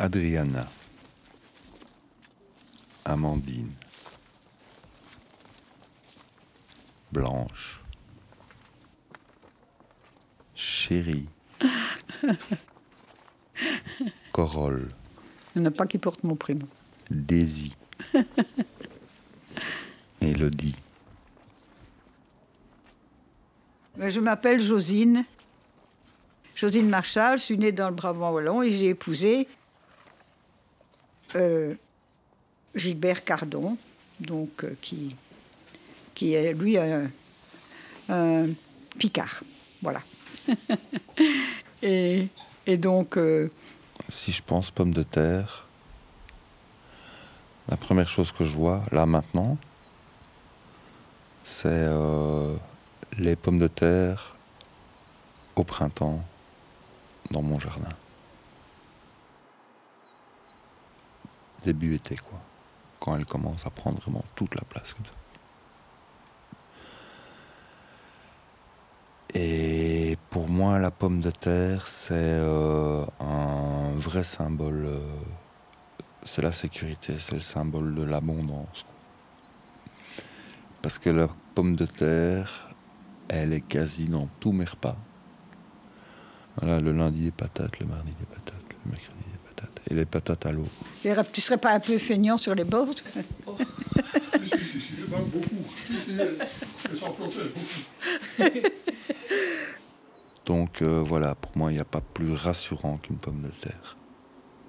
Adriana, Amandine, Blanche, Chérie, Corolle, Il n'y en a pas qui portent mon prénom. Daisy, Élodie, Mais Je m'appelle Josine. Josine Marchal, je suis née dans le Brabant Wallon et j'ai épousé euh, Gilbert Cardon, donc, euh, qui, qui est lui un, un Picard. Voilà. et, et donc, euh, Si je pense pommes de terre, la première chose que je vois là maintenant, c'est euh, les pommes de terre au printemps dans mon jardin. Début été quoi, quand elles commencent à prendre vraiment toute la place comme ça. Et pour moi, la pomme de terre, c'est euh, un vrai symbole. euh, c'est la sécurité, c'est le symbole de l'abondance. Parce que la pomme de terre, elle est quasi dans tous mes repas. Voilà, le lundi des patates, le mardi des patates, le mercredi des. Et les patates à l'eau. et tu serais pas un peu feignant sur les bords? Si, si, si, si, même beaucoup. Si, si, je sens planter beaucoup. Donc euh, voilà, pour moi, il n'y a pas plus rassurant qu'une pomme de terre.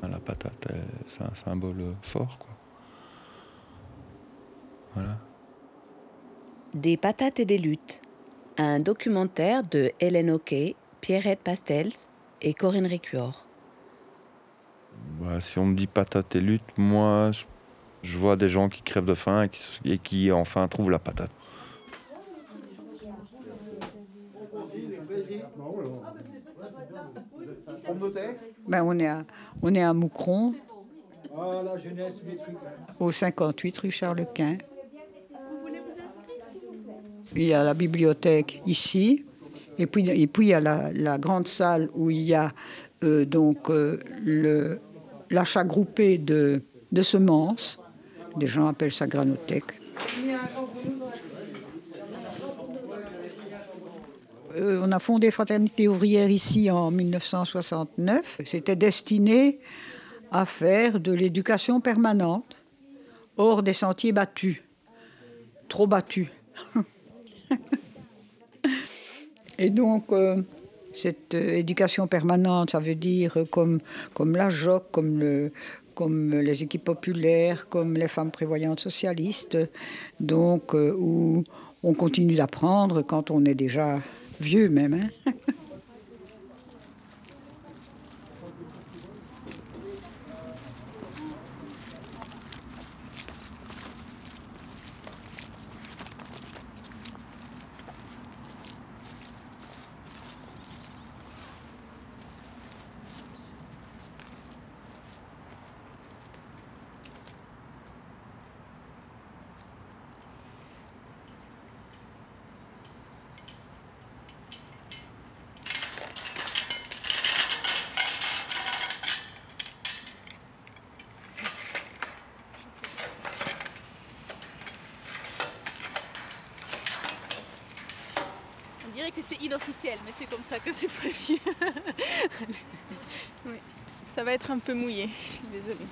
La patate, c'est un symbole fort, quoi. Voilà. Des patates et des luttes. Un documentaire de Hélène Hockey, Pierrette Pastels et Corinne Récuor. Bah, si on me dit patate et lutte, moi, je, je vois des gens qui crèvent de faim et qui, s- et qui enfin trouvent la patate. ben, on, est à, on est à Moucron, la jeunesse, tous les trucs. là. au 58 rue Charles-Quint. Il y a la bibliothèque ici, et puis, et puis il y a la, la grande salle où il y a donc euh, l'achat groupé de, semences. Des gens appellent ça granothèque. Euh, on a fondé Fraternité ouvrière ici en 1969. C'était destiné à faire de l'éducation permanente hors des sentiers battus, trop battus. Et donc, euh, cette euh, éducation permanente, ça veut dire comme, comme la JOC, comme les équipes populaires, comme les femmes prévoyantes socialistes, donc euh, où on continue d'apprendre quand on est déjà vieux même. hein. On dirait que c'est inofficiel, mais c'est comme ça que c'est prévu. oui. Ça va être un peu mouillé, je suis désolée.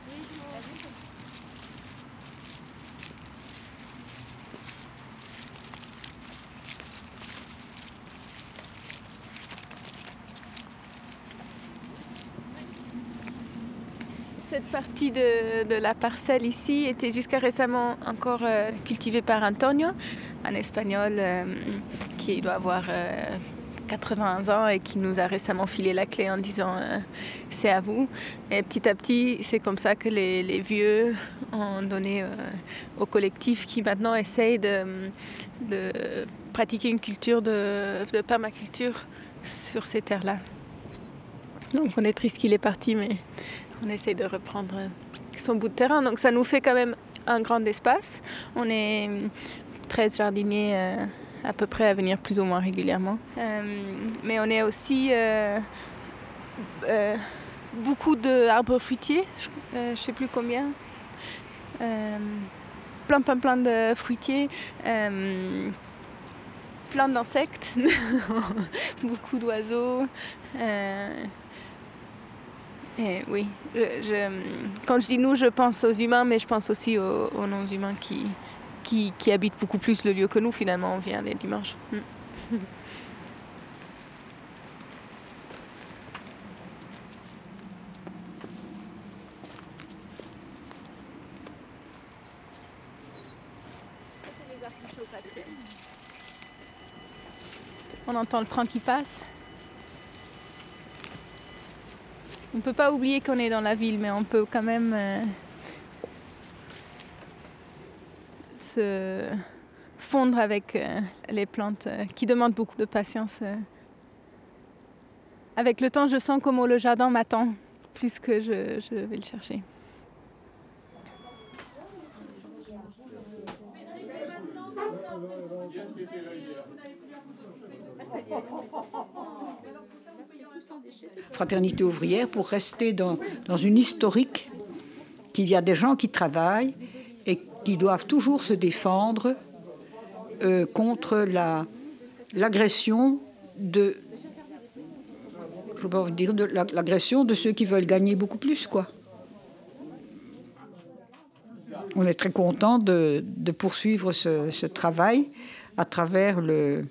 Cette partie de, la parcelle ici était jusqu'à récemment encore euh, cultivée par Antonio, un espagnol euh, qui doit avoir euh, 80 ans et qui nous a récemment filé la clé en disant euh, c'est à vous. Et petit à petit, c'est comme ça que les, vieux ont donné euh, au collectif qui maintenant essaye de, de pratiquer une culture de, de permaculture sur ces terres-là. Donc on est triste qu'il est parti, mais on essaye de reprendre son bout de terrain. Donc ça nous fait quand même un grand espace. On est euh, 13 jardiniers euh, à peu près à venir plus ou moins régulièrement. Euh, mais on est aussi euh, euh, beaucoup d'arbres fruitiers, je ne sais plus combien. plein, plein, plein de fruitiers. plein d'insectes, beaucoup d'oiseaux. Et oui, je, quand je dis nous, je pense aux humains, mais je pense aussi aux, non-humains qui, qui, qui, habitent beaucoup plus le lieu que nous, finalement, on vient les dimanches. Mm. On entend le train qui passe. On ne peut pas oublier qu'on est dans la ville, mais on peut quand même euh, se fondre avec euh, les plantes euh, qui demandent beaucoup de patience. Avec le temps, je sens comment le jardin m'attend plus que je, je vais le chercher. Fraternité ouvrière pour rester dans, une historique qu'il y a des gens qui travaillent et qui doivent toujours se défendre euh, contre la, l'agression de l'agression de ceux qui veulent gagner beaucoup plus quoi. On est très content de, poursuivre ce, travail à travers euh,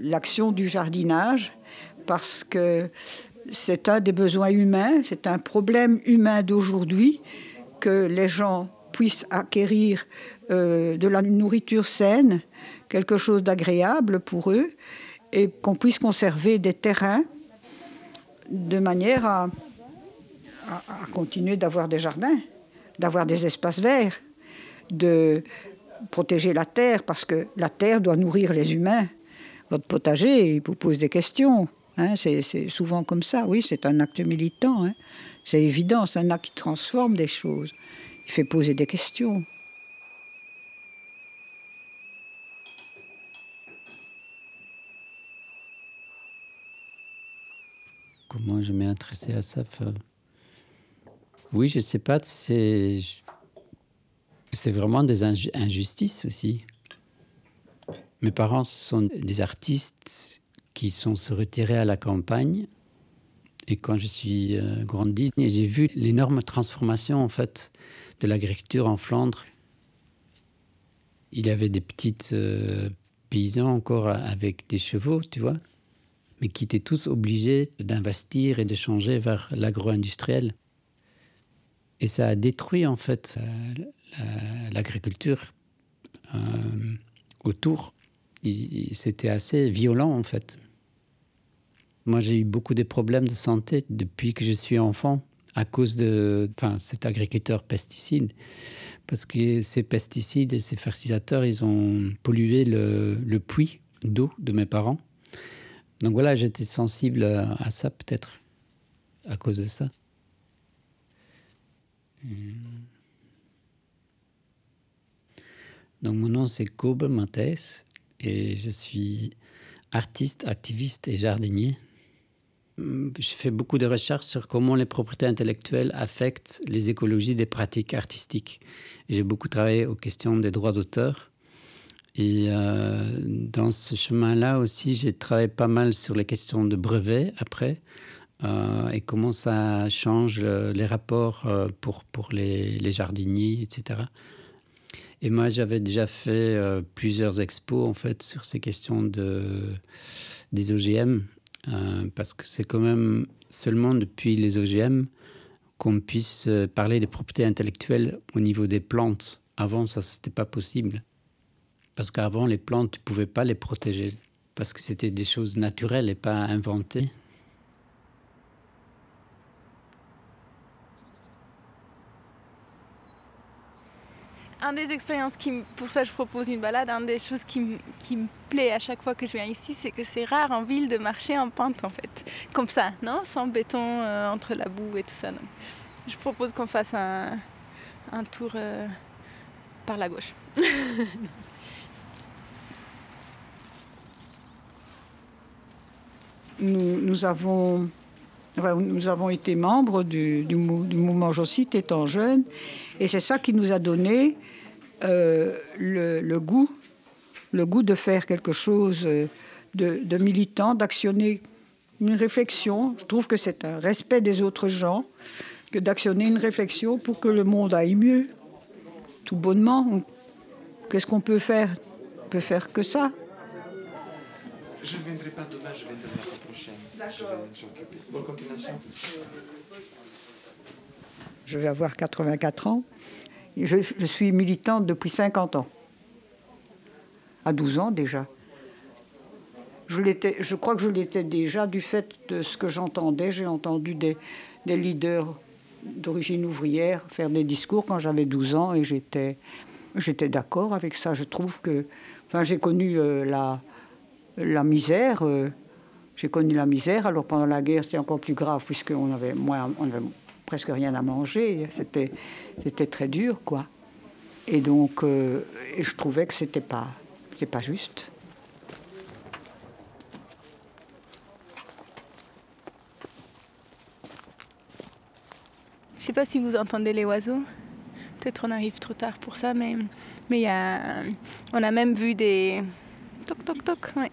l'action du jardinage parce que c'est un des besoins humains, c'est un problème humain d'aujourd'hui que les gens puissent acquérir euh, de la nourriture saine, quelque chose d'agréable pour eux, et qu'on puisse conserver des terrains de manière à, continuer d'avoir des jardins, d'avoir des espaces verts, de protéger la terre, parce que la terre doit nourrir les humains. Votre potager, il vous pose des questions. Hein, c'est souvent comme ça, oui, c'est un acte militant. Hein. C'est évident, c'est un acte qui transforme des choses. Il fait poser des questions. Comment je m'ai intéressé à ça Oui, je ne sais pas, c'est vraiment des injustices aussi. Mes parents sont des artistes sont se retirés à la campagne. Et quand je suis euh, grandi, j'ai vu l'énorme transformation en fait de l'agriculture en Flandre. Il y avait des petites euh, paysans encore avec des chevaux, tu vois, mais qui étaient tous obligés d'investir et de changer vers l'agro-industriel. Et ça a détruit en fait euh, l'agriculture euh, autour. C'était assez violent en fait. Moi, j'ai eu beaucoup de problèmes de santé depuis que je suis enfant à cause de enfin, cet agriculteur pesticide. Parce que ces pesticides et ces fertilisateurs, ils ont pollué le, le puits d'eau de mes parents. Donc voilà, j'étais sensible à ça peut-être à cause de ça. Donc mon nom c'est Kobe Mathès et je suis artiste, activiste et jardinier. Je fais beaucoup de recherches sur comment les propriétés intellectuelles affectent les écologies des pratiques artistiques. J'ai beaucoup travaillé aux questions des droits d'auteur. Et euh, dans ce chemin-là aussi, j'ai travaillé pas mal sur les questions de brevets après euh, et comment ça change le, les rapports euh, pour, pour les, jardiniers, etc. Et moi, j'avais déjà fait plusieurs expos en fait sur ces questions de, des OGM euh, parce que c'est quand même seulement depuis les OGM qu'on puisse euh, parler des propriétés intellectuelles au niveau des plantes. Avant, ça, c'était pas possible. Parce qu'avant, les plantes, tu pouvais pas les protéger. Parce que c'était des choses naturelles et pas inventées. Un des expériences qui, pour ça je propose une balade, un des choses qui, me plaît à chaque fois que je viens ici, c'est que c'est rare en ville de marcher en pente en fait, comme ça, non, sans béton euh, entre la boue et tout ça. Donc, je propose qu'on fasse un, tour euh, par la gauche. nous, avons Enfin, nous avons été membres du, du, du mouvement étant jeunes, et c'est ça qui nous a donné euh, le, le, goût, le goût de faire quelque chose de, de militant, d'actionner une réflexion. Je trouve que c'est un respect des autres gens que d'actionner une réflexion pour que le monde aille mieux. Tout bonnement, qu'est-ce qu'on peut faire? On peut faire que ça. Je ne viendrai pas demain, je viendrai la fois prochaine. D'accord. Bonne continuation. Je vais avoir 84 ans. Je, suis militante depuis 50 ans. À 12 ans déjà. Je, je crois que je l'étais déjà du fait de ce que j'entendais. J'ai entendu des, leaders d'origine ouvrière faire des discours quand j'avais 12 ans et j'étais, d'accord avec ça. Je trouve que. Enfin, j'ai connu euh, la, misère. Euh, j'ai connu la misère. Alors pendant la guerre, c'était encore plus grave puisqu'on avait, moins, avait presque rien à manger. C'était, c'était très dur, quoi. Et donc, euh, et je trouvais que c'était pas, c'était pas juste. Je sais pas si vous entendez les oiseaux. Peut-être on arrive trop tard pour ça, mais mais y a, on a même vu des toc toc toc. Ouais.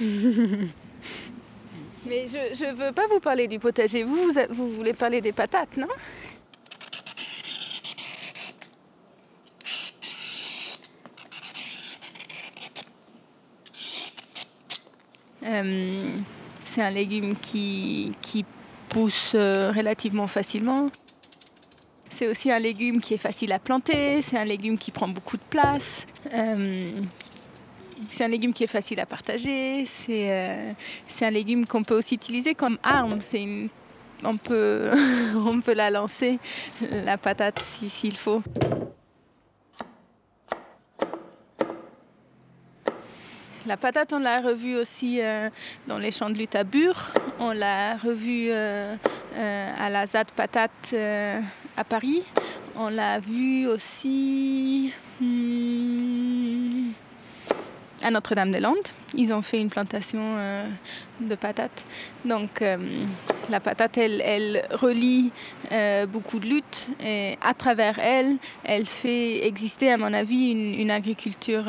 mais je je veux pas vous parler du potager. Vous vous, voulez parler des patates, non? Euh, C'est un légume qui pousse relativement facilement. C'est aussi un légume qui est facile à planter, c'est un légume qui prend beaucoup de place. Euh, c'est un légume qui est facile à partager, c'est euh, un légume qu'on peut aussi utiliser comme arme. Une, on, peut, on peut la lancer, la patate, s'il si, faut. La patate, on l'a revue aussi euh, dans les champs de lutte à Bure. On l'a revue euh, à la ZAD Patate à Paris. On l'a vue aussi à Notre-Dame-des-Landes. Ils ont fait une plantation euh, de patates. Donc la patate, elle, relie beaucoup de luttes. Et à travers elle, elle fait exister, à mon avis, une, agriculture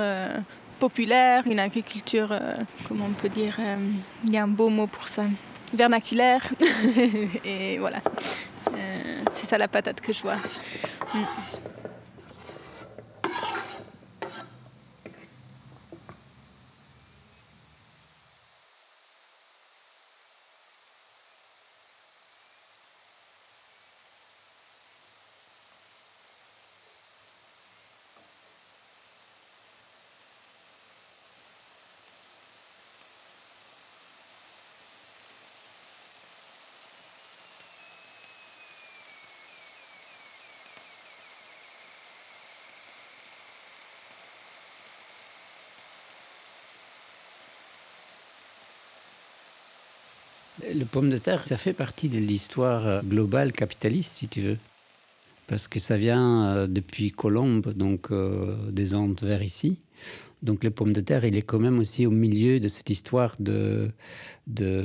populaire, une agriculture, euh, comment on peut dire, il euh, y a un beau mot pour ça, vernaculaire. et voilà, euh, c'est ça la patate que je vois. Mm. Le pomme de terre, ça fait partie de l'histoire globale capitaliste, si tu veux. Parce que ça vient euh, depuis Colombe, donc euh, des Andes vers ici. Donc le pomme de terre, il est quand même aussi au milieu de cette histoire de, de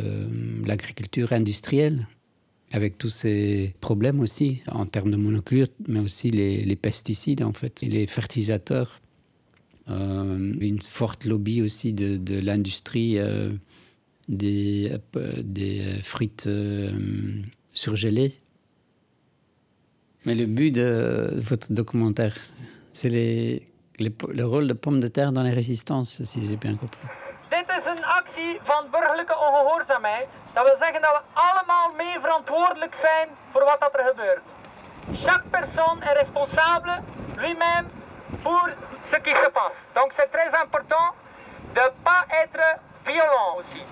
l'agriculture industrielle, avec tous ces problèmes aussi, en termes de monoculture, mais aussi les, les pesticides, en fait, les fertilisateurs. Euh, une forte lobby aussi de, de l'industrie. Euh, des, des frites euh, surgelées. Mais le but de votre documentaire, c'est les, les, le rôle de pomme de terre dans les résistances, si j'ai bien compris. Dit is een actie van burgerlijke ongehoorzaamheid. Dat wil zeggen dat we allemaal mee verantwoordelijk zijn voor wat dat er gebeurt. Chaque personne est responsable lui-même pour ce qui se passe. Donc c'est très important de ne pas être violent aussi.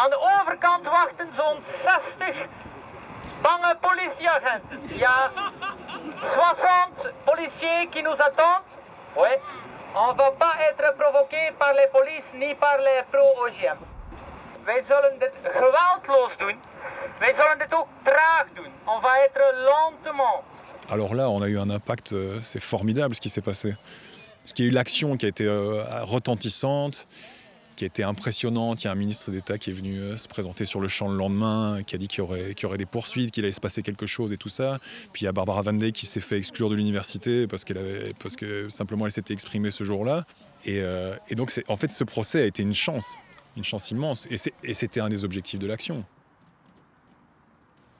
Aan de overkant wachten zo'n 60 bange politieagenten. Ja, 60 policiers qui nous attendent. Oui. On ne va pas être provoqué par les polices ni par les pro-OGM. Wij zullen dit geweldloos doen. Wij zullen dit ook traag doen. On va être lentement. Alors là, on a eu un impact, euh, c'est formidable ce qui s'est passé. Parce qu'il y a eu l'action qui a été euh, retentissante. Qui a été impressionnante. Il y a un ministre d'État qui est venu euh, se présenter sur le champ le lendemain, qui a dit qu'il y aurait, des poursuites, qu'il allait se passer quelque chose et tout ça. Puis il y a Barbara Van Dey qui s'est fait exclure de l'université parce, que simplement elle s'était exprimée ce jour-là. Et, euh, donc en fait ce procès a été une chance, une chance immense. Et, c'était un des objectifs de l'action.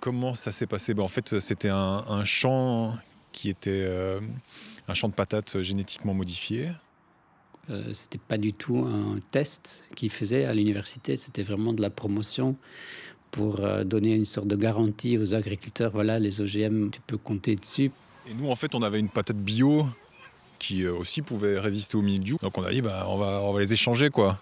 Comment ça s'est passé? Ben, En fait c'était un, un champ qui était euh, un champ de patates génétiquement modifié. Euh, c'était pas du tout un test qu'ils faisaient à l'université, c'était vraiment de la promotion pour euh, donner une sorte de garantie aux agriculteurs. Voilà, les OGM, tu peux compter dessus. Et nous, en fait, on avait une patate bio qui euh, aussi pouvait résister au mildiou. Donc on a dit, bah, on va les échanger, quoi.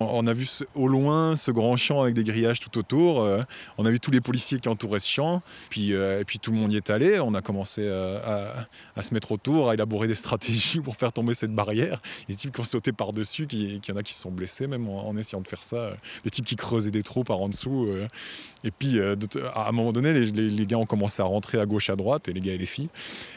On- a vu au loin ce grand champ avec des grillages tout autour. euh, on a vu tous les policiers qui entouraient ce champ. Puis, euh, et puis tout le monde y est allé. On a commencé euh, à, se mettre autour, à élaborer des stratégies pour faire tomber cette barrière. Des types qui ont sauté par-dessus, qui- y en a qui se sont blessés même en, essayant de faire ça. Des types qui creusaient des trous par en dessous. Et puis à un moment donné, les, gars ont commencé à rentrer à gauche, à droite, et les gars et les filles.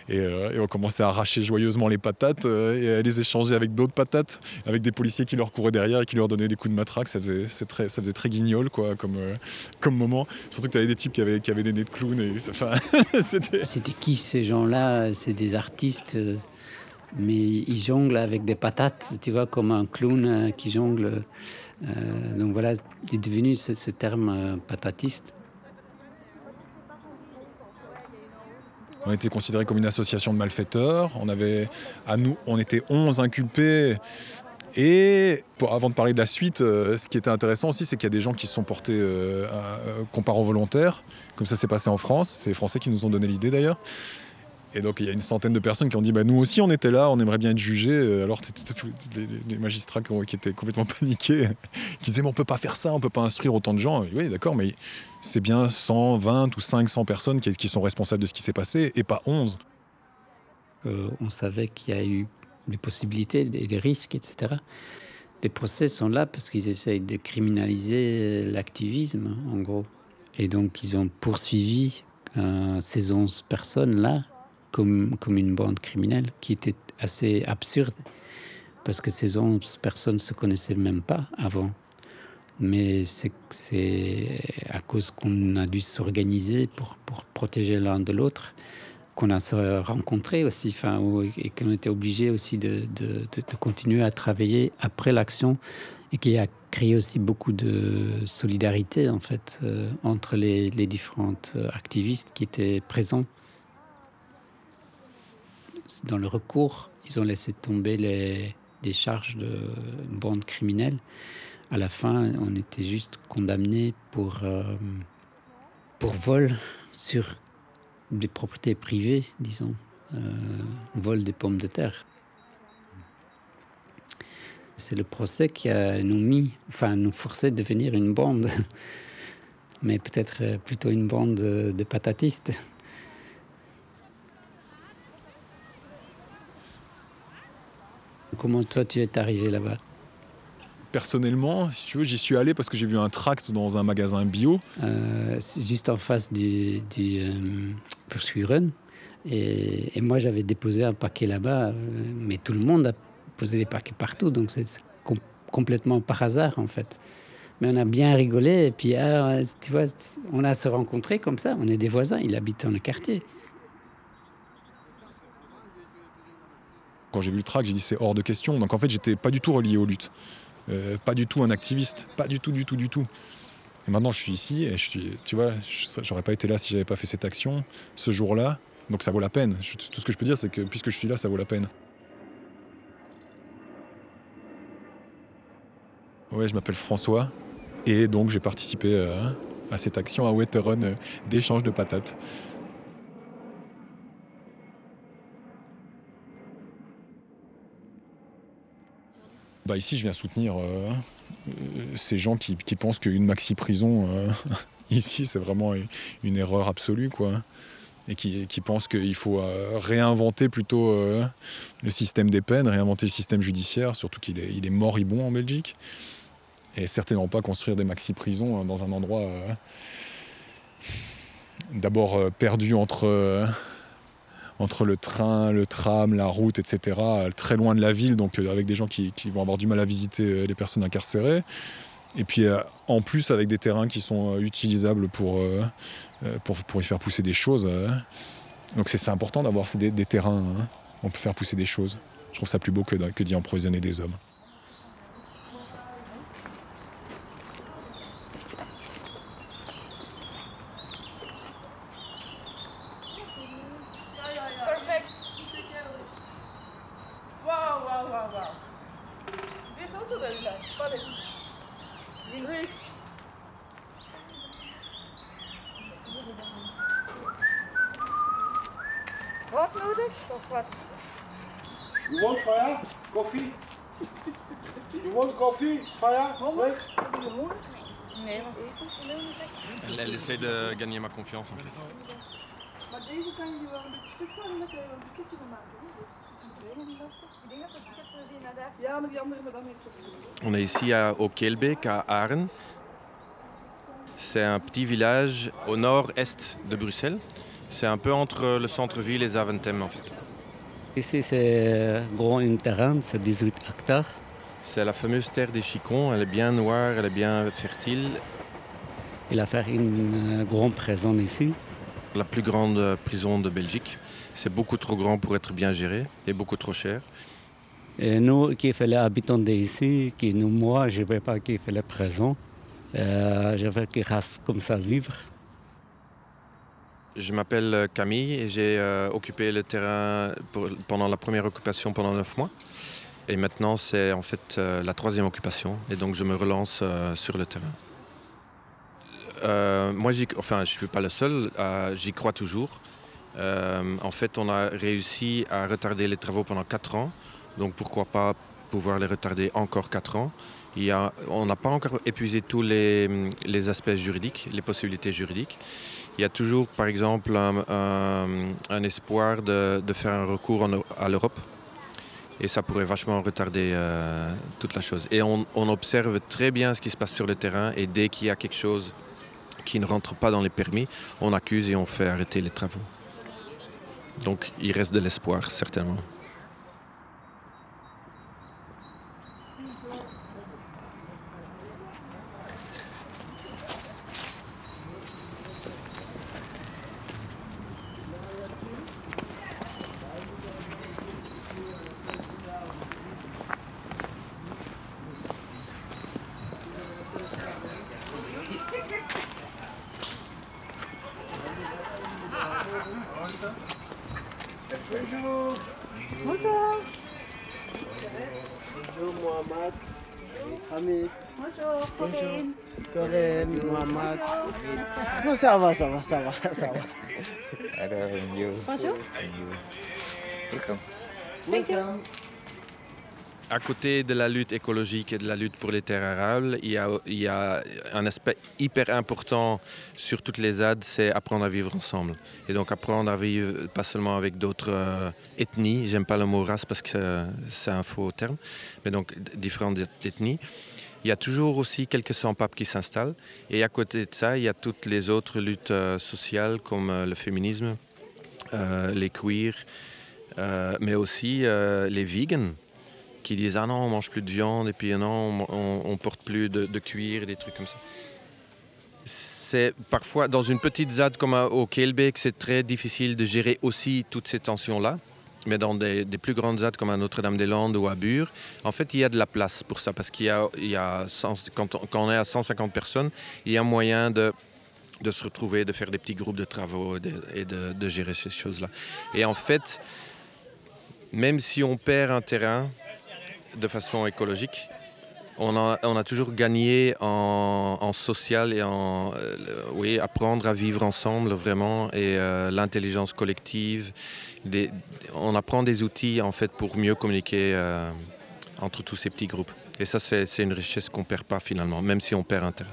Et, et ont commencé à arracher joyeusement les patates et à les échanger avec d'autres patates, avec des policiers qui leur couraient derrière et qui leur donnaient des coups de matraque. Ça faisait, très, ça faisait très guignol quoi, comme, euh, comme moment. Surtout que tu avais des types qui avaient, qui avaient des nez de clown. Et, enfin, c'était... C'était qui ces gens-là? C'est des artistes, euh, mais ils jonglent avec des patates, tu vois, comme un clown euh, qui jongle. Euh, donc voilà, il est devenu ce, ce terme euh, patatiste. On était considérés comme une association de malfaiteurs. On avait, à nous, on était 11 inculpés. Et avant de parler de la suite, euh, ce qui était intéressant aussi, c'est qu'il y a des gens qui se sont portés euh, euh, comparants volontaires, comme ça s'est passé en France. C'est les Français qui nous ont donné l'idée d'ailleurs. Et donc il y a une centaine de personnes qui ont dit bah, nous aussi on était là, on aimerait bien être jugés. Euh, Alors les, magistrats qui, étaient complètement paniqués, qui disaient mais on peut pas faire ça, on peut pas instruire autant de gens. Oui d'accord, mais c'est bien 120 ou 500 personnes qui, sont responsables de ce qui s'est passé et pas 11. Euh, on savait qu'il y a eu des possibilités, des, des risques, etc. Les procès sont là parce qu'ils essayent de criminaliser l'activisme, en gros. Et donc, ils ont poursuivi euh, ces 11 personnes-là comme, comme une bande criminelle qui était assez absurde parce que ces 11 personnes ne se connaissaient même pas avant. Mais c'est- c'est à cause qu'on a dû s'organiser pour, pour protéger l'un de l'autre qu'on a se rencontrés aussi, enfin, et qu'on était obligé aussi de, de- de- continuer à travailler après l'action, et qui a créé aussi beaucoup de solidarité en fait euh, entre les, les différentes activistes qui étaient présents. Dans le recours, ils ont laissé tomber les, les charges de bande criminelle. À la fin, on était juste condamnés pour, euh, pour vol sur des propriétés privées, disons, euh, vol des pommes de terre. C'est le procès qui a nous mis, enfin, nous forcé de devenir une bande, mais peut-être euh, plutôt une bande de, de patatistes. Comment toi tu es arrivé là-bas? Personnellement, si tu veux, j'y suis allé parce que j'ai vu un tract dans un magasin bio. Euh, c'est juste en face du, du euh. Et, et moi, j'avais déposé un paquet là-bas, euh, mais tout le monde a posé des paquets partout, donc c'est c'est com- complètement par hasard en fait. Mais on a bien rigolé, et puis ah, tu vois, on a se rencontrés comme ça, on est des voisins, il habite dans le quartier. Quand j'ai vu le tract, j'ai dit c'est hors de question. Donc en fait, j'étais pas du tout relié aux luttes. Euh, pas du tout un activiste. Pas du tout, du tout, du tout. Et maintenant, je suis ici et je suis, tu vois, j'aurais pas été là si j'avais pas fait cette action ce jour-là. Donc ça vaut la peine. Tout ce que je peux dire, c'est que puisque je suis là, ça vaut la peine. Ouais, je m'appelle François et donc j'ai participé euh, à cette action à Wetteron euh, d'échange de patates. Bah ici, je viens soutenir euh, euh, ces gens qui, pensent qu'une maxi-prison, euh, ici, c'est vraiment une erreur absolue, quoi. Et qui, pensent qu'il faut réinventer plutôt le système des peines, réinventer le système judiciaire, surtout qu'il est, il est moribond en Belgique. Et certainement pas construire des maxi-prisons euh, dans un endroit d'abord perdu entre, entre le train, le tram, la route, etc., très loin de la ville, donc avec des gens qui, vont avoir du mal à visiter les personnes incarcérées. Et puis en plus avec des terrains qui sont utilisables pour, y faire pousser des choses. Donc c'est important d'avoir des, terrains où on peut faire pousser des choses. Je trouve ça plus beau que, que d'y empoisonner des hommes. Wat nodig of wat? You want fire? Coffee? You want coffee? Fire? Honger? Heb je honger? Nee, wat eten? Elle, elle essaie de gagner ma confiance en fait. Maar deze kan je wel een beetje stuk slaan je wel een pakketje van maken. On est ici à, au Kelbeek, à Aaren. C'est un petit village au nord-est de Bruxelles. C'est un peu entre le centre-ville et Zaventem en fait. Ici c'est grand un terrain, c'est 18 hectares. C'est la fameuse terre des Chicons, elle est bien noire, elle est bien fertile. Il a fait une grande prison ici. La plus grande prison de Belgique. C'est beaucoup trop grand pour être bien géré et beaucoup trop cher. Et nous qui faisons les habitants d'ici, qui nous, moi, je ne veux pas qui fait la prison. Euh, je veux qu'ils restent comme ça vivre. Je m'appelle Camille et j'ai euh, occupé le terrain pour, pendant la première occupation pendant neuf mois. Et maintenant, c'est en fait euh, la troisième occupation. Et donc, je me relance euh, sur le terrain. Euh, moi, enfin, je ne suis pas le seul. J'y crois toujours. en fait, on a réussi à retarder les travaux pendant quatre ans. Donc, pourquoi pas pouvoir les retarder encore quatre ans? On n'a pas encore épuisé tous les, aspects juridiques, les possibilités juridiques. Il y a toujours, par exemple, un, espoir de, faire un recours à l'Europe. Et ça pourrait vachement retarder euh, toute la chose. Et on, observe très bien ce qui se passe sur le terrain. Et dès qu'il y a quelque chose qui ne rentre pas dans les permis, on accuse et on fait arrêter les travaux. Donc il reste de l'espoir, certainement. Ça va, ça va, ça va. Alors, you. Bonjour. Welcome. Welcome. À côté de la lutte écologique et de la lutte pour les terres arables, il y a, il y a un aspect hyper important sur toutes les ZAD, c'est apprendre à vivre ensemble. Et donc apprendre à vivre pas seulement avec d'autres euh, ethnies, j'aime pas le mot race parce que c'est un faux terme, mais donc différentes ethnies. Il y a toujours aussi quelques sans-papes qui s'installent. Et à côté de ça, il y a toutes les autres luttes euh, sociales comme euh, le féminisme, euh, les queers, mais aussi les vegans qui disent ah non on mange plus de viande et puis non on, on porte plus de, cuir des trucs comme ça. C'est parfois dans une petite ZAD comme au Kelbeek c'est très difficile de gérer aussi toutes ces tensions là. Mais dans des, plus grandes ZAD comme à Notre-Dame-des-Landes ou à Bure, en fait, il y a de la place pour ça. Parce qu'il y a, il y a 100, quand, on, est à 150 personnes, il y a moyen de, se retrouver, de faire des petits groupes de travaux et de gérer ces choses-là. Et en fait, même si on perd un terrain, de façon écologique. On a, on a toujours gagné en, en social et en euh, oui, apprendre à vivre ensemble vraiment et euh, l'intelligence collective. Des, on apprend des outils en fait pour mieux communiquer euh, entre tous ces petits groupes. Et ça, c'est une richesse qu'on ne perd pas finalement, même si on perd un terrain.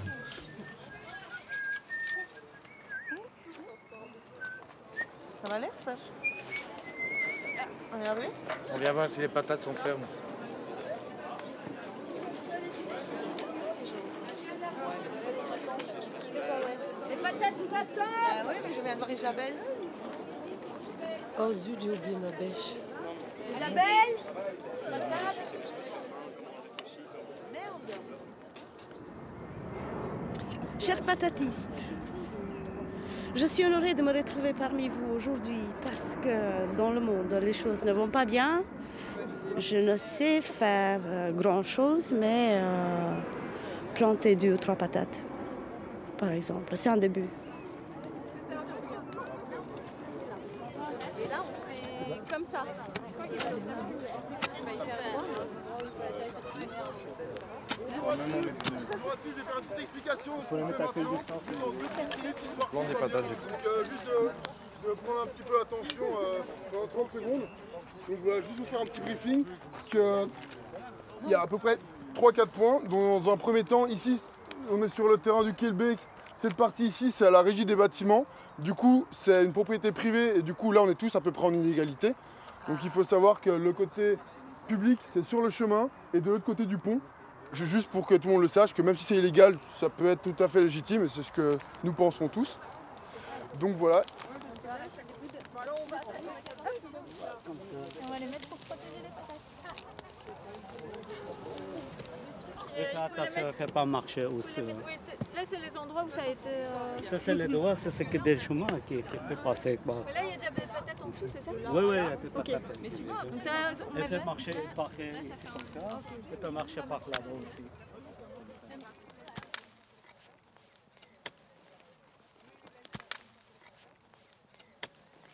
Ça va aller, Serge On vient voir On vient voir si les patates sont fermes. Vous Bah oui, mais je viens de voir Isabelle. Oh zut, j'ai oublié ma bêche. La belle Chers patatistes, je suis honorée de me retrouver parmi vous aujourd'hui parce que dans le monde, les choses ne vont pas bien. Je ne sais faire euh, grand-chose, mais euh, planter deux ou trois patates, par exemple, c'est un début. Et là, on fait comme ça. On. Faut les mettre à quelle distance Donc, euh, juste de, prendre un petit peu attention euh, pendant 30 secondes. Donc voilà, juste vous faire un petit briefing. Il y a à peu près 3-4 points. Dans un premier temps, ici, on est sur le terrain du Kielbeek. Cette partie ici, c'est à la régie des bâtiments. Du coup, c'est une propriété privée et du coup, là, on est tous à peu près en inégalité. Donc il faut savoir que le côté public, c'est sur le chemin et de l'autre côté du pont. Juste pour que tout le monde le sache, que même si c'est illégal, ça peut être tout à fait légitime et c'est ce que nous pensons tous. Donc voilà, On va les mettre pour protéger les patates. Et attention, ne fais pas marcher aussi. C'est- là, c'est les endroits où ça a été. euh, Ça, c'est les droits, ça, c'est que des chemins qui, qui fait passer. Quoi. Mais là, il y a déjà des patates en dessous, c'est ça? Oui, oui, il y a des Ok, patates. mais tu vois, donc ça, on met fait marcher par ici comme ça, et peut marcher par là-bas aussi.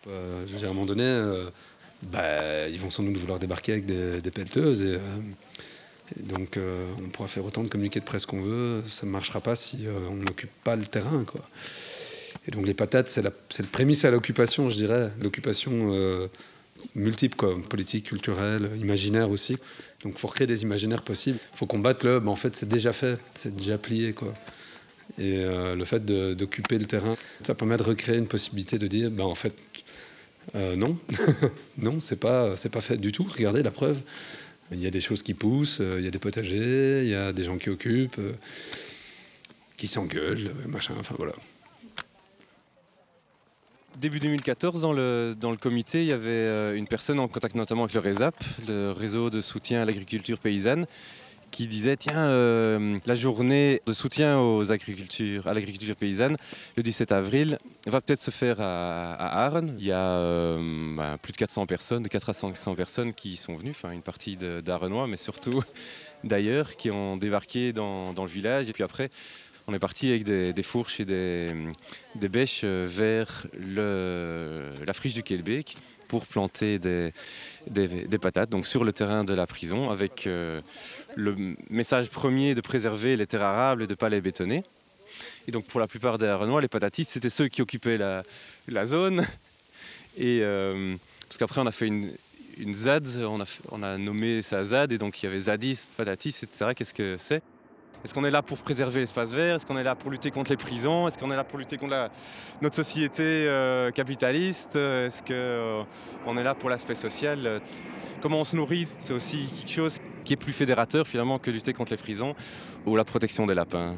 Euh, je veux dire, à un moment donné, euh, bah, ils vont sans doute vouloir débarquer avec des, des pelleteuses. Et, euh, et donc, euh, on pourra faire autant de communiqués de presse qu'on veut. Ça ne marchera pas si euh, on n'occupe pas le terrain. Et donc, les patates, c'est, le prémisse à l'occupation, je dirais. L'occupation euh, multiple, politique, culturelle, imaginaire aussi. Donc, il faut recréer des imaginaires possibles. Il faut combattre le. bah, en fait, c'est déjà fait, c'est déjà plié. Et le fait d'occuper le terrain, ça permet de recréer une possibilité de dire, bah, en fait, non, non, c'est pas, pas fait du tout. Regardez la preuve. Il y a des choses qui poussent, euh, il y a des potagers, il y a des gens qui occupent, euh, qui s'engueulent, euh, machin. Enfin voilà. Début 2014, dans le, dans le comité, il y avait une personne en contact notamment avec le RESAP, le réseau de soutien à l'agriculture paysanne, qui disait tiens, euh, la journée de soutien aux agricultures, à l'agriculture paysanne, le 17 avril, va peut-être se faire à, à Arles. Il y a euh, ben, plus de 400 personnes, de 4 à 500 personnes qui sont venues, une partie d'Arenois, mais surtout d'ailleurs, qui ont débarqué dans, le village. Et puis après, on est parti avec des, fourches et des, bêches euh, vers la friche du Kelbeek pour planter des, patates donc sur le terrain de la prison avec euh, le message premier de préserver les terres arables et de ne pas les bétonner. Et donc pour la plupart des Renois, les patatistes, c'était ceux qui occupaient la, zone. Et euh, parce qu'après on a fait une, ZAD, on a, fait- on a nommé ça ZAD, et donc il y avait Zadis, Patatis, etc. Qu'est-ce que c'est? Est-ce qu'on est là pour préserver l'espace vert? Est-ce qu'on est là pour lutter contre les prisons? Est-ce qu'on est là pour lutter contre notre société euh, capitaliste? Est-ce qu'on est là pour l'aspect social? Euh, Comment on se nourrit? C'est aussi quelque chose qui est plus fédérateur finalement que lutter contre les prisons ou la protection des lapins.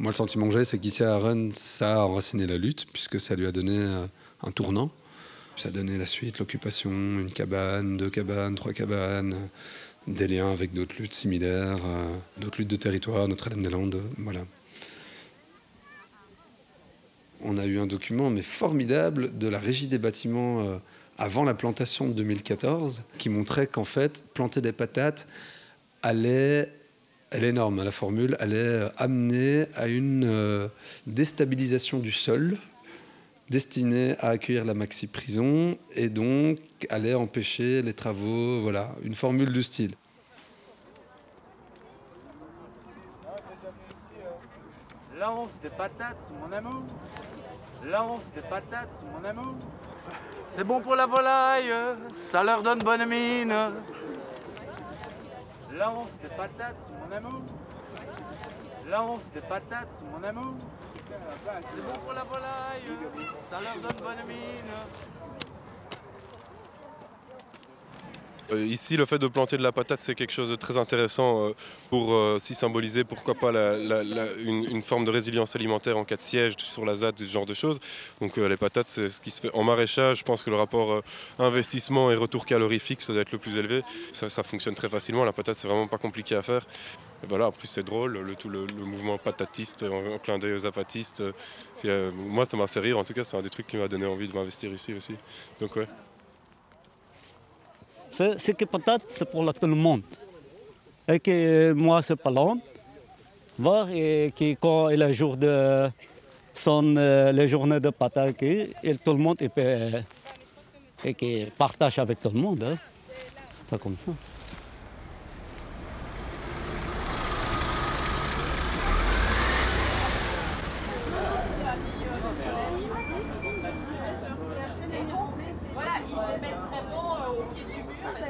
Moi, le sentiment que j'ai, c'est qu'ici à Rennes, ça a enraciné la lutte, puisque ça lui a donné euh, un tournant. Ça donné la suite, l'occupation, une cabane, deux cabanes, trois cabanes, des liens avec d'autres luttes similaires, euh, d'autres luttes de territoire, Notre-Dame-des-Landes, euh, voilà. On a eu un document, mais formidable, de la régie des bâtiments euh, avant la plantation de 2014, qui montrait qu'en fait, planter des patates allait elle est énorme, hein, la formule, allait amener à une déstabilisation du sol destinée à accueillir la maxi-prison et donc allait empêcher les travaux, voilà, une formule du style. Lance des patates, mon amour. Lance des patates, mon amour. C'est bon pour la volaille, ça leur donne bonne mine. Lance des patates, mon amour. Lance des patates, mon amour. C'est bon pour la volaille, ça leur donne bonne mine. Euh, ici, le fait de planter de la patate, c'est quelque chose de très intéressant euh, pour euh, s'y symboliser, pourquoi pas une, forme de résilience alimentaire en cas de siège sur la ZAD, ce genre de choses. Donc euh, les patates, c'est ce qui se fait en maraîchage. Je pense que le rapport euh, investissement et retour calorifique, ça doit être le plus élevé. Ça, fonctionne très facilement. La patate, c'est vraiment pas compliqué à faire. Voilà, en plus c'est drôle, le, tout le, mouvement patatiste, en, clin d'œil aux zapatistes. euh, euh, moi, ça m'a fait rire. En tout cas, c'est un des trucs qui m'a donné envie de m'investir ici aussi. Donc ouais. Ce, qui patate, c'est pour tout le monde. Et que moi, c'est pas long. Voir et que quand il est jour de son, euh, les journées de patate, que- et tout le monde peut, euh, et partage avec tout le monde. Hein. C'est comme ça. Voilà, ils les mettent vraiment euh, au pied du mur, parce que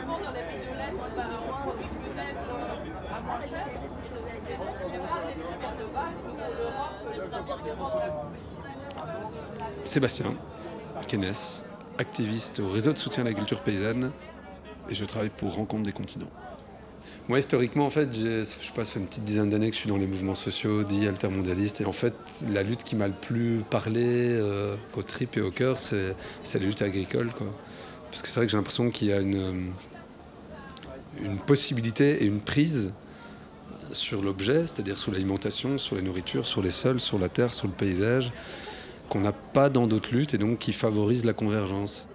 souvent dans les pays de l'Est, bah, on produit peut-être euh, à moins cher. Et donc, on prépare les premières de base pour l'Europe, c'est principalement de la compétition. Sébastien Kennes, activiste au réseau de soutien à la culture paysanne, et je travaille pour Rencontre des continents. Moi, historiquement, en fait, je sais pas, ça fait une petite dizaine d'années que je suis dans les mouvements sociaux dits altermondialistes. Et en fait, la lutte qui m'a le plus parlé euh, au trip et au cœur, c'est la lutte agricole. Quoi. Parce que c'est vrai que j'ai l'impression qu'il y a une, une possibilité et une prise sur l'objet, c'est-à-dire sur l'alimentation, sur les nourritures, sur les sols, sur la terre, sur le paysage, qu'on n'a pas dans d'autres luttes et donc qui favorise la convergence.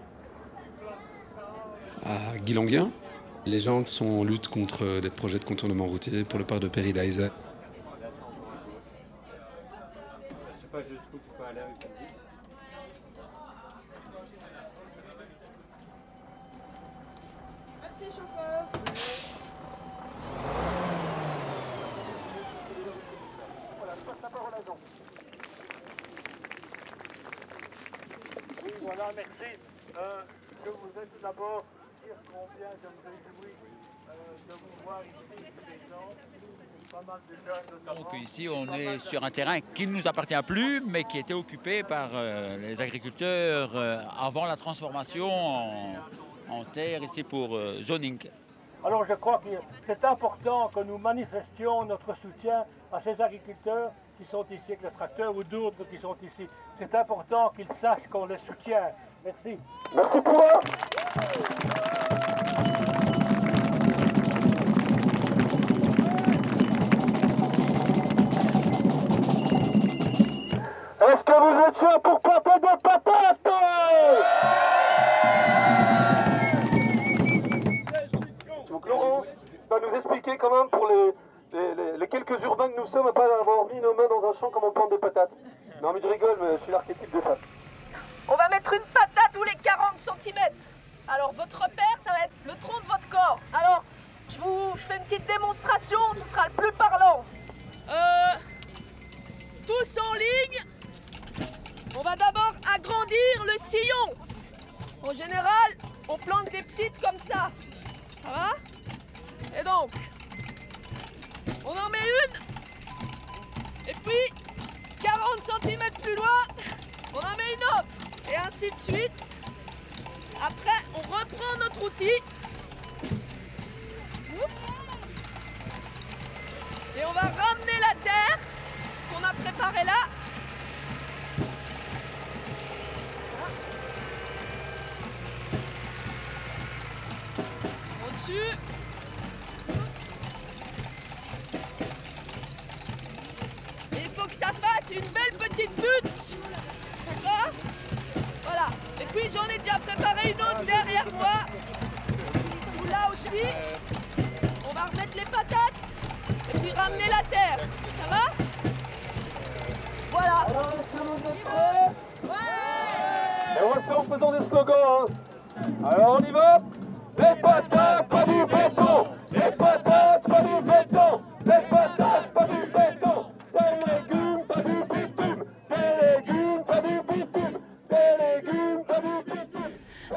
À Guilanguin, les gens sont en lutte contre des projets de contournement routier pour le parc de Péridaïsa. Je sais pas jusqu'où tu peux aller avec ton bus. Merci, chauffeur. Oui, voilà, merci. Euh, je voudrais tout d'abord dire combien je me réjouis euh, de vous voir ici, notamment. Donc ici, on est sur un terrain qui ne nous appartient plus, mais qui était occupé par euh, les agriculteurs euh, avant la transformation en, en terre ici pour euh, zoning. Alors je crois que c'est important que nous manifestions notre soutien à ces agriculteurs qui sont ici avec le tracteur ou d'autres qui sont ici. C'est important qu'ils sachent qu'on les soutient. Merci. Merci pour eux. Est-ce que vous êtes chaud pour planter des patates Donc Laurence va nous expliquer quand même pour les, les- quelques urbains que nous sommes à pas avoir mis nos mains dans un champ comme on plante des patates. Non mais je rigole, mais je suis l'archétype de femme. On va mettre une patate tous les 40 cm. Alors votre repère, ça va être le tronc de votre corps. Alors, je vous fais une petite démonstration, ce sera le plus parlant. Euh, tous en ligne. On va d'abord agrandir le sillon. En général, on plante des petites comme ça. Ça va? Et donc, on en met une. Et puis, 40 cm plus loin, on en met une autre. Et ainsi de suite. Après, on reprend notre outil. Et on va ramener la terre qu'on a préparée là. Au-dessus. Il faut que ça fasse une belle petite butte. Voilà. Et puis j'en ai déjà préparé une autre derrière moi. Là aussi. On va remettre les patates. Et puis ramener la terre. Ça va? Voilà. Et on le faire en faisant des slogans. hein. Alors on y va? Des patates, pas du béton Des patates,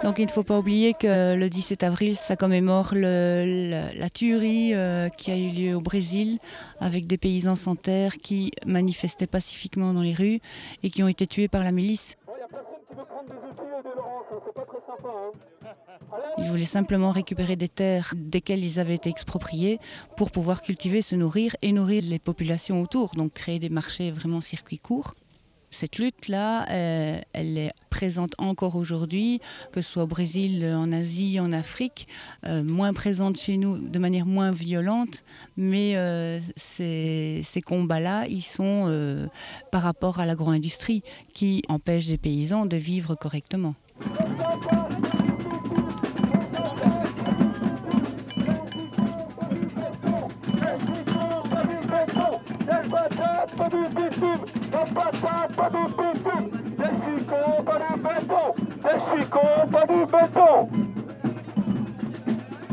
Donc il ne faut pas oublier que le 17 avril, ça commémore le- le- la tuerie euh, qui a eu lieu au Brésil avec des paysans sans terre qui manifestaient pacifiquement dans les rues et qui ont été tués par la milice. Il n'y a personne qui veut prendre des outils et des Laurence, c'est pas très sympa. Ils voulaient simplement récupérer des terres desquelles ils avaient été expropriés pour pouvoir cultiver, se nourrir et nourrir les populations autour, donc créer des marchés vraiment circuits courts. Cette lutte-là, euh, elle est présente encore aujourd'hui, que ce soit au Brésil, en Asie, en Afrique, euh, moins présente chez nous de manière moins violente, mais euh, ces, ces combats-là, ils sont par rapport à l'agro-industrie qui empêche des paysans de vivre correctement.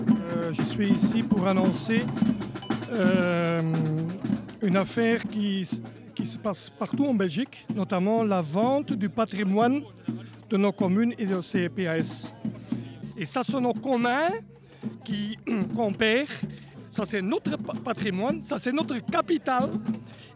Euh, je suis ici pour annoncer euh, une affaire qui, qui se passe partout en Belgique, notamment la vente du patrimoine de nos communes et de CPAS. Et ça, c'est nos communs qui, qu'on perd. Ça, c'est notre pa- patrimoine, ça, c'est notre capital.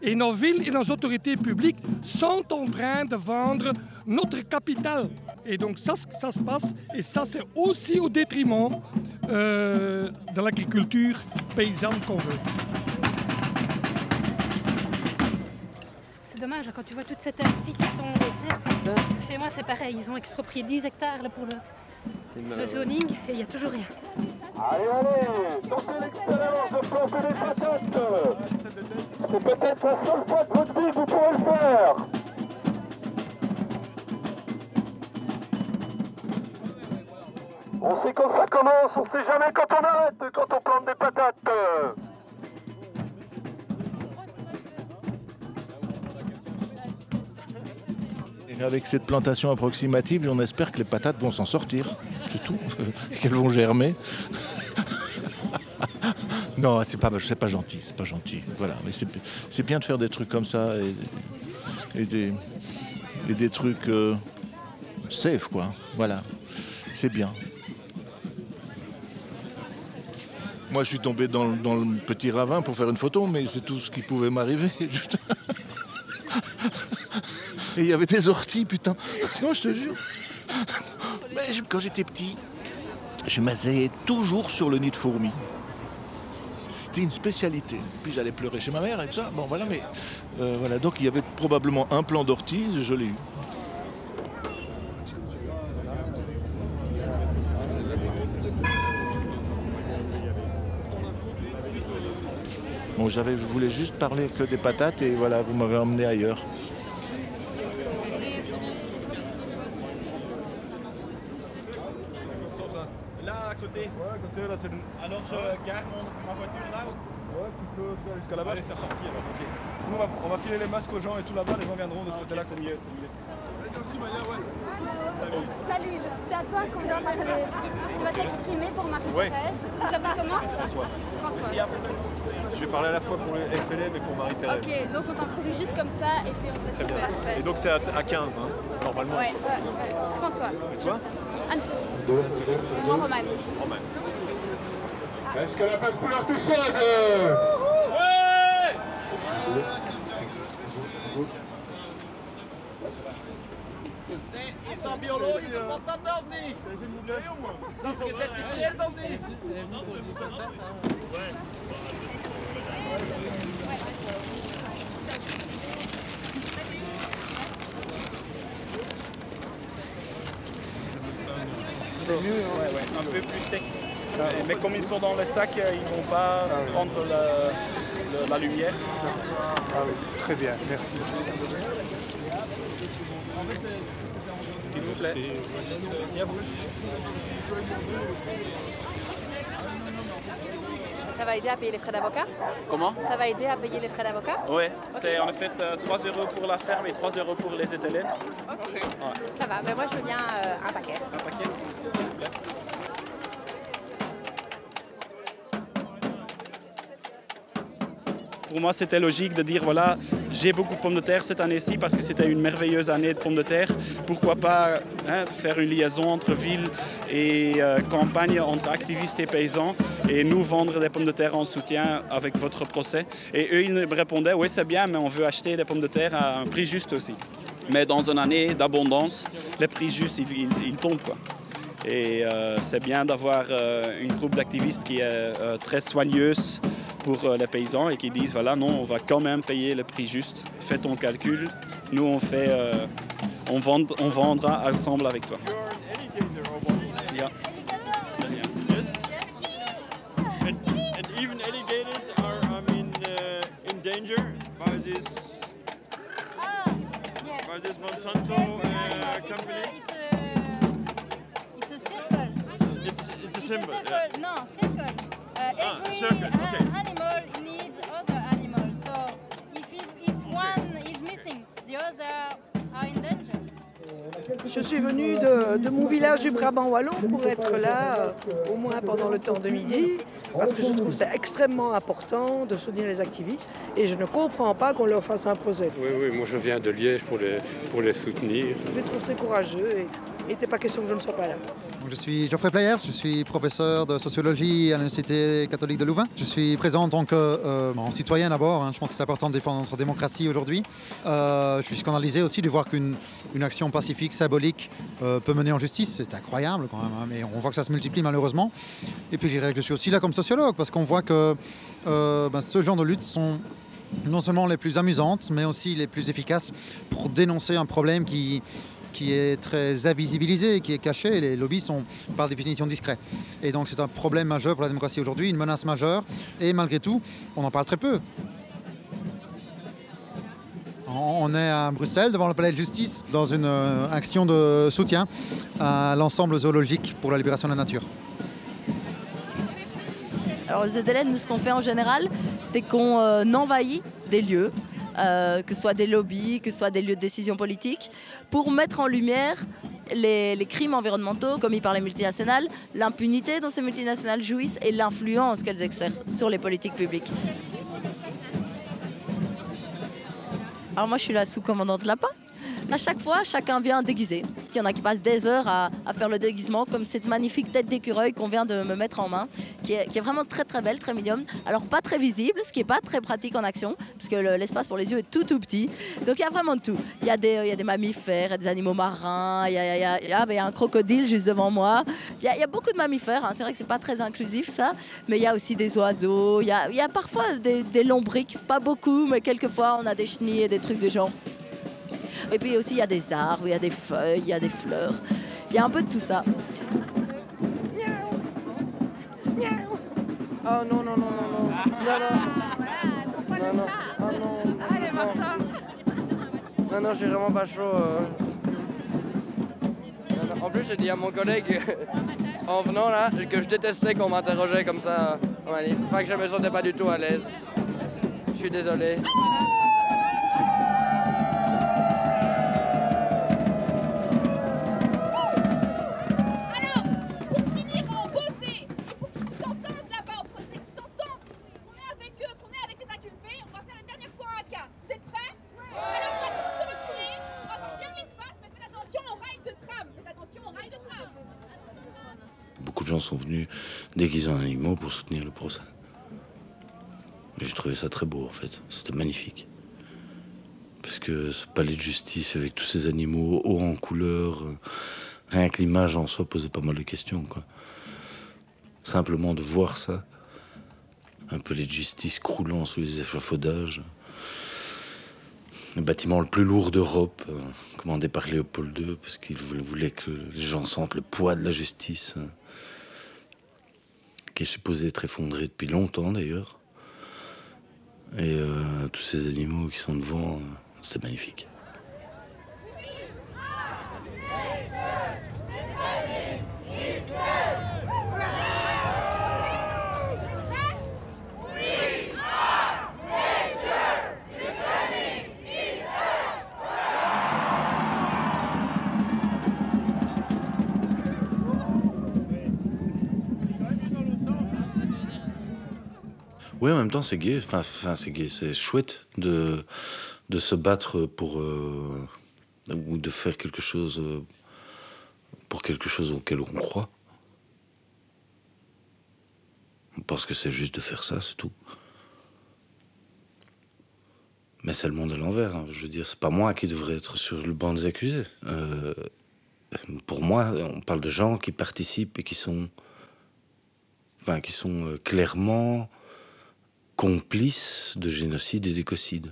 Et nos villes et nos autorités publiques sont en train de vendre notre capital. Et donc, ça, ça se passe. Et ça, c'est aussi au détriment euh, de l'agriculture paysanne qu'on veut. C'est dommage, quand tu vois toutes ces terres-ci qui sont laissées. Chez moi, c'est pareil, ils ont exproprié 10 hectares là, pour le, le zoning et il n'y a toujours rien. Allez, allez, tentez l'expérience de planter des patates. C'est peut-être la seule fois de votre vie que vous pourrez le faire. On sait quand ça commence, on sait jamais quand on arrête quand on plante des patates. Et avec cette plantation approximative, on espère que les patates vont s'en sortir. C'est tout. Qu'elles vont germer. non, c'est pas, pas gentil, c'est pas gentil. Voilà, mais c'est, bien de faire des trucs comme ça et, et des, et des trucs euh, safe, quoi. Voilà, c'est bien. Moi, je suis tombé dans, dans le petit ravin pour faire une photo, mais c'est tout ce qui pouvait m'arriver. Et il y avait des orties, putain. Non, je te jure. Quand j'étais petit, je m'asseyais toujours sur le nid de fourmis. C'était une spécialité. Puis j'allais pleurer chez ma mère et tout ça. Bon, voilà, mais euh, voilà. Donc il y avait probablement un plan d'orties, je l'ai eu. Bon, j'avais, je voulais juste parler que des patates et voilà, vous m'avez emmené ailleurs. Là, à côté. C'est Alors, je mon, ma voiture là Ouais, tu peux, tu peux aller jusqu'à là-bas. Allez, c'est reparti alors, ok. Nous, on va, on va filer les masques aux gens et tout là-bas, les gens viendront de ce côté-là. C'est mieux, c'est mieux. Salut. Salut, c'est à toi qu'on doit parler. Tu vas t'exprimer pour Ouais. Marie-Thérèse. Tu t'appelles comment François. François. Je vais parler à la fois pour le FLM et pour Marie-Thérèse. Ok, donc on t'introduit juste comme ça et puis on te Très bien. Parfait. Et donc, c'est à, à 15, hein, normalement. Ouais, ouais, ouais. François. Et toi Anne-Sophie. Moi, Roman. Est-ce que la passe couleur tout chaude Is dat biologische patat of niet? Dat is gecertificeerd of niet? C'est mieux, ouais, ouais, un peu plus sec. Mais comme ils sont dans le sac, euh, ils ne vont pas prendre la, la lumière. Ah oui, très bien, merci. S'il vous plaît. Merci à vous. Ça va aider à payer les frais d'avocat Comment Ça va aider à payer les frais d'avocat Ouais, c'est en fait euh, 3 euros pour la ferme et 3 euros pour les étalés. Ok. Ça va, mais moi je veux bien euh, un paquet. Un paquet Pour moi, c'était logique de dire voilà, j'ai beaucoup de pommes de terre cette année-ci parce que c'était une merveilleuse année de pommes de terre. Pourquoi pas hein, faire une liaison entre ville et euh, campagne, entre activistes et paysans, et nous vendre des pommes de terre en soutien avec votre procès. Et eux, ils me répondaient oui, c'est bien, mais on veut acheter des pommes de terre à un prix juste aussi. Mais dans une année d'abondance, les prix justes, ils, ils- ils tombent. Quoi. Et euh, c'est bien d'avoir euh, une groupe d'activistes qui est euh, très soigneuse pour euh, les paysans et qui disent voilà, non, on va quand même payer le prix juste. Fais ton calcul. Nous, on, fait, euh, on, vend- on vendra ensemble avec toi. Yeah. And, and It's, it's a It's symbol. a circle. yeah. No, circle. Uh, Ah, every circle, uh, okay. animal needs other animals. So if, if, if one is missing, the other are in danger. Je suis venue de, de mon village du Brabant Wallon pour être là euh, au moins pendant le temps de midi parce que je trouve c'est extrêmement important de soutenir les activistes et je ne comprends pas qu'on leur fasse un procès. Oui, oui, moi je viens de Liège pour les, pour les soutenir. Je trouve c'est courageux et il n'était pas question que je ne sois pas là. Je suis Geoffrey Players, je suis professeur de sociologie à l'Université catholique de Louvain. Je suis présent en tant que euh, citoyen d'abord, hein. je pense que c'est important de défendre notre démocratie aujourd'hui. Euh, je suis scandalisé aussi de voir qu'une une action pacifique, symbolique, euh, peut mener en justice, c'est incroyable quand même, hein, mais on voit que ça se multiplie malheureusement. Et puis je dirais que je suis aussi là comme sociologue, parce qu'on voit que euh, ben, ce genre de luttes sont non seulement les plus amusantes, mais aussi les plus efficaces pour dénoncer un problème qui, qui est très invisibilisé, qui est caché. Les lobbies sont par définition discrets. Et donc c'est un problème majeur pour la démocratie aujourd'hui, une menace majeure. Et malgré tout, on en parle très peu. On est à Bruxelles, devant le palais de justice, dans une euh, action de soutien à l'ensemble zoologique pour la libération de la nature. Alors le ZLN, nous, ce qu'on fait en général, c'est qu'on euh, envahit des lieux, euh, que ce soit des lobbies, que ce soit des lieux de décision politique, pour mettre en lumière les, les crimes environnementaux commis par les multinationales, l'impunité dont ces multinationales jouissent et l'influence qu'elles exercent sur les politiques publiques. Alors moi je suis la sous-commandante lapin. À chaque fois, chacun vient déguisé. Il y en a qui passent des heures à, faire le déguisement, comme cette magnifique tête d'écureuil qu'on vient de me mettre en main, qui est, vraiment très très belle, très mignonne. Alors pas très visible, ce qui n'est pas très pratique en action, parce que le- l'espace pour les yeux est tout tout petit. Donc il y a vraiment tout. Il y, a des- il y mammifères, y a des animaux marins, il y a, ah, ben, un crocodile juste devant moi. Il y a, beaucoup de mammifères, hein. c'est vrai que c'est pas très inclusif ça, mais il y a aussi des oiseaux, il y a, il y a parfois des, des lombriques, pas beaucoup, mais quelquefois on a des chenilles et des trucs de genre. Et puis aussi, il y a des arbres, il y a des feuilles, il y a des fleurs. Il y a un peu de tout ça. Oh non, non, non, non, non. Non, non. Non, non. Oh non. Allez, Martin. Non, non, j'ai vraiment pas chaud. euh. Non, non. En plus, j'ai dit à mon collègue en venant là que je détestais qu'on m'interrogeait comme ça en manif. Enfin, que je me sentais pas du tout à l'aise. Je suis désolé. J'ai trouvé ça très beau en fait. C'était magnifique. Parce que ce palais de justice avec tous ces animaux hauts en couleur, euh, rien que l'image en soi posait pas mal de questions. Simplement de voir ça, un palais de justice croulant sous les échafaudages, le bâtiment le plus lourd d'Europe, euh, commandé par Léopold II, parce qu'il voulait voulait que les gens sentent le poids de la justice, euh, qui est supposé être effondré depuis longtemps d'ailleurs. Et euh, tous ces animaux qui sont devant, euh, c'est magnifique. En même temps, c'est gay. Enfin, c'est chouette de, de se battre pour. euh, ou de faire quelque chose. euh, pour quelque chose auquel on croit. Parce que c'est juste de faire ça, c'est tout. Mais c'est le monde à l'envers. hein. Je veux dire, c'est pas moi qui devrais être sur le banc des accusés. Euh, pour moi, on parle de gens qui participent et qui sont, enfin, qui sont clairement complices de génocide et d'écocide.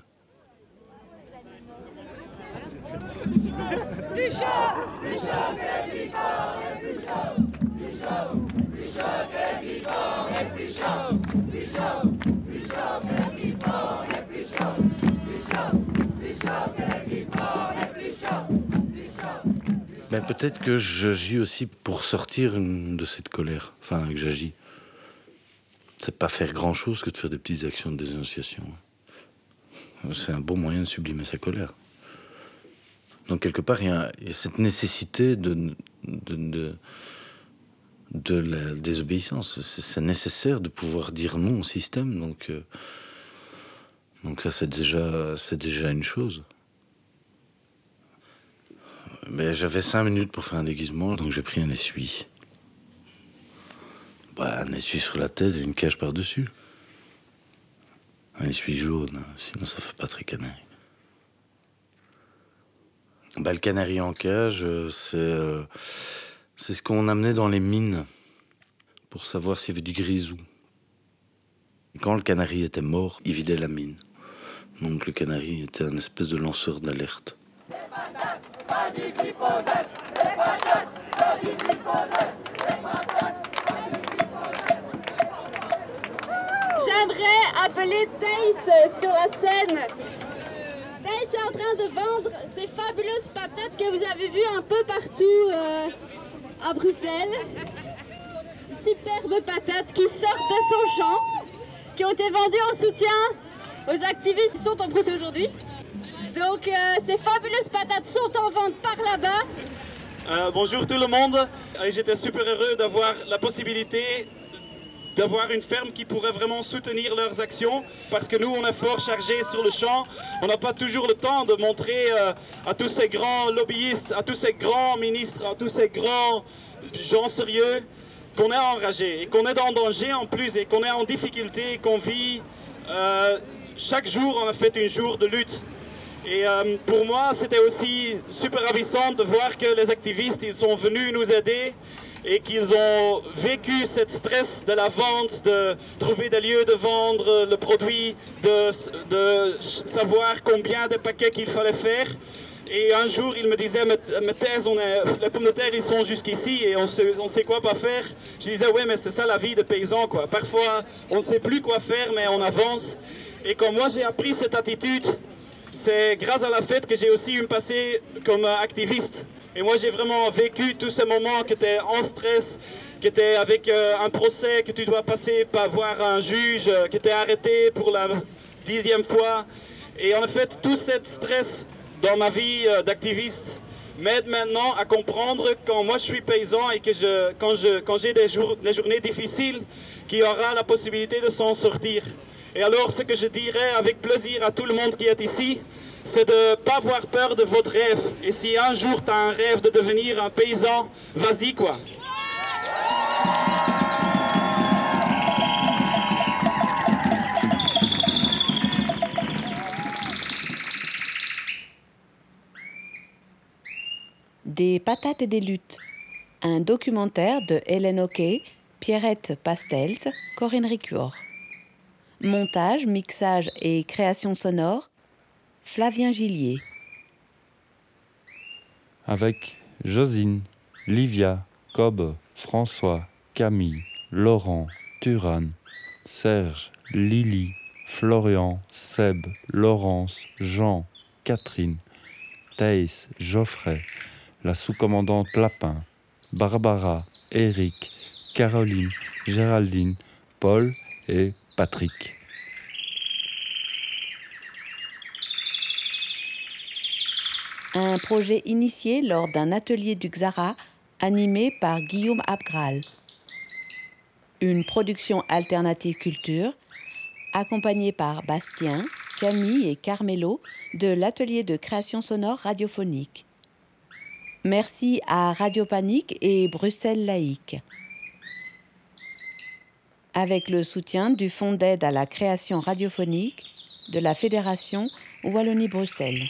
Ben, peut-être que j'agis aussi pour sortir de cette colère. Enfin, que j'agis. C'est pas faire grand chose que de faire des petites actions de dénonciation. C'est un bon moyen de sublimer sa colère. Donc, quelque part, il y a, cette nécessité de, de, la désobéissance. C'est nécessaire de pouvoir dire non au système. Donc, euh, donc ça, c'est déjà, déjà une chose. Mais j'avais cinq minutes pour faire un déguisement, donc j'ai pris un essuie. Bah, un essuie sur la tête et une cage par-dessus. Un essuie jaune, sinon ça fait pas très canari. Bah, le canari en cage, euh, c'est euh, c'est ce qu'on amenait dans les mines pour savoir s'il y avait du grisou. Quand le canari était mort, il vidait la mine. Donc le canari était un espèce de lanceur d'alerte. Pas du glyphosate, les patates, pas du glyphosate, J'aimerais appeler Thaïs sur la scène. Thaïs est en train de vendre ces fabuleuses patates que vous avez vues un peu partout euh, à Bruxelles. Superbes patates qui sortent de son champ, qui ont été vendues en soutien aux activistes qui sont en procès aujourd'hui. Donc euh, ces fabuleuses patates sont en vente par là-bas. Euh, bonjour tout le monde. J'étais super heureux d'avoir la possibilité d'avoir une ferme qui pourrait vraiment soutenir leurs actions parce que nous on est fort chargés sur le champ. On n'a pas toujours le temps de montrer euh, à tous ces grands lobbyistes, à tous ces grands ministres, à tous ces grands gens sérieux qu'on est enragé et qu'on est en danger en plus et qu'on est en difficulté, qu'on vit. euh, chaque jour on a fait un jour de lutte. Et euh, pour moi, c'était aussi super ravissant de voir que les activistes, ils sont venus nous aider et qu'ils ont vécu cette stress de la vente, de trouver des lieux de vendre le produit, de, de savoir combien de paquets qu'il fallait faire. Et un jour, il me disait, mais, on les pommes de terre, ils sont jusqu'ici et on sait, sait quoi pas faire. Je disais, ouais, mais c'est ça la vie de paysan, quoi. Parfois, on ne sait plus quoi faire, mais on avance. Et quand moi, j'ai appris cette attitude, c'est grâce à la fête que j'ai aussi eu un passé comme activiste. Et moi, j'ai vraiment vécu tous ces moments que tu es en stress, que tu es avec euh, un procès, que tu dois passer par voir un juge, euh, que tu es arrêté pour la dixième fois. Et en fait, tout ce stress dans ma vie euh, d'activiste m'aide maintenant à comprendre quand moi je suis paysan et que je, quand, je, quand j'ai des, jours, des journées difficiles, qu'il y aura la possibilité de s'en sortir. Et alors, ce que je dirais avec plaisir à tout le monde qui est ici, c'est de ne pas avoir peur de votre rêve. Et si un jour tu as un rêve de devenir un paysan, vas-y quoi. Des patates et des luttes. Un documentaire de Hélène Hockey, Pierrette Pastels, Corinne Ricuor. Montage, mixage et création sonore, Flavien Gillier. avec Josine, Livia, Cobb, François, Camille, Laurent, Turan, Serge, Lily, Florian, Seb, Laurence, Jean, Catherine, Thaïs, Geoffrey, la sous-commandante Lapin, Barbara, Eric, Caroline, Géraldine, Paul et Patrick. Un projet initié lors d'un atelier du Xara animé par Guillaume Abgral. Une production alternative culture accompagnée par Bastien, Camille et Carmelo de l'atelier de création sonore radiophonique. Merci à Radio Panique et Bruxelles Laïque. Avec le soutien du Fonds d'aide à la création radiophonique de la Fédération Wallonie-Bruxelles.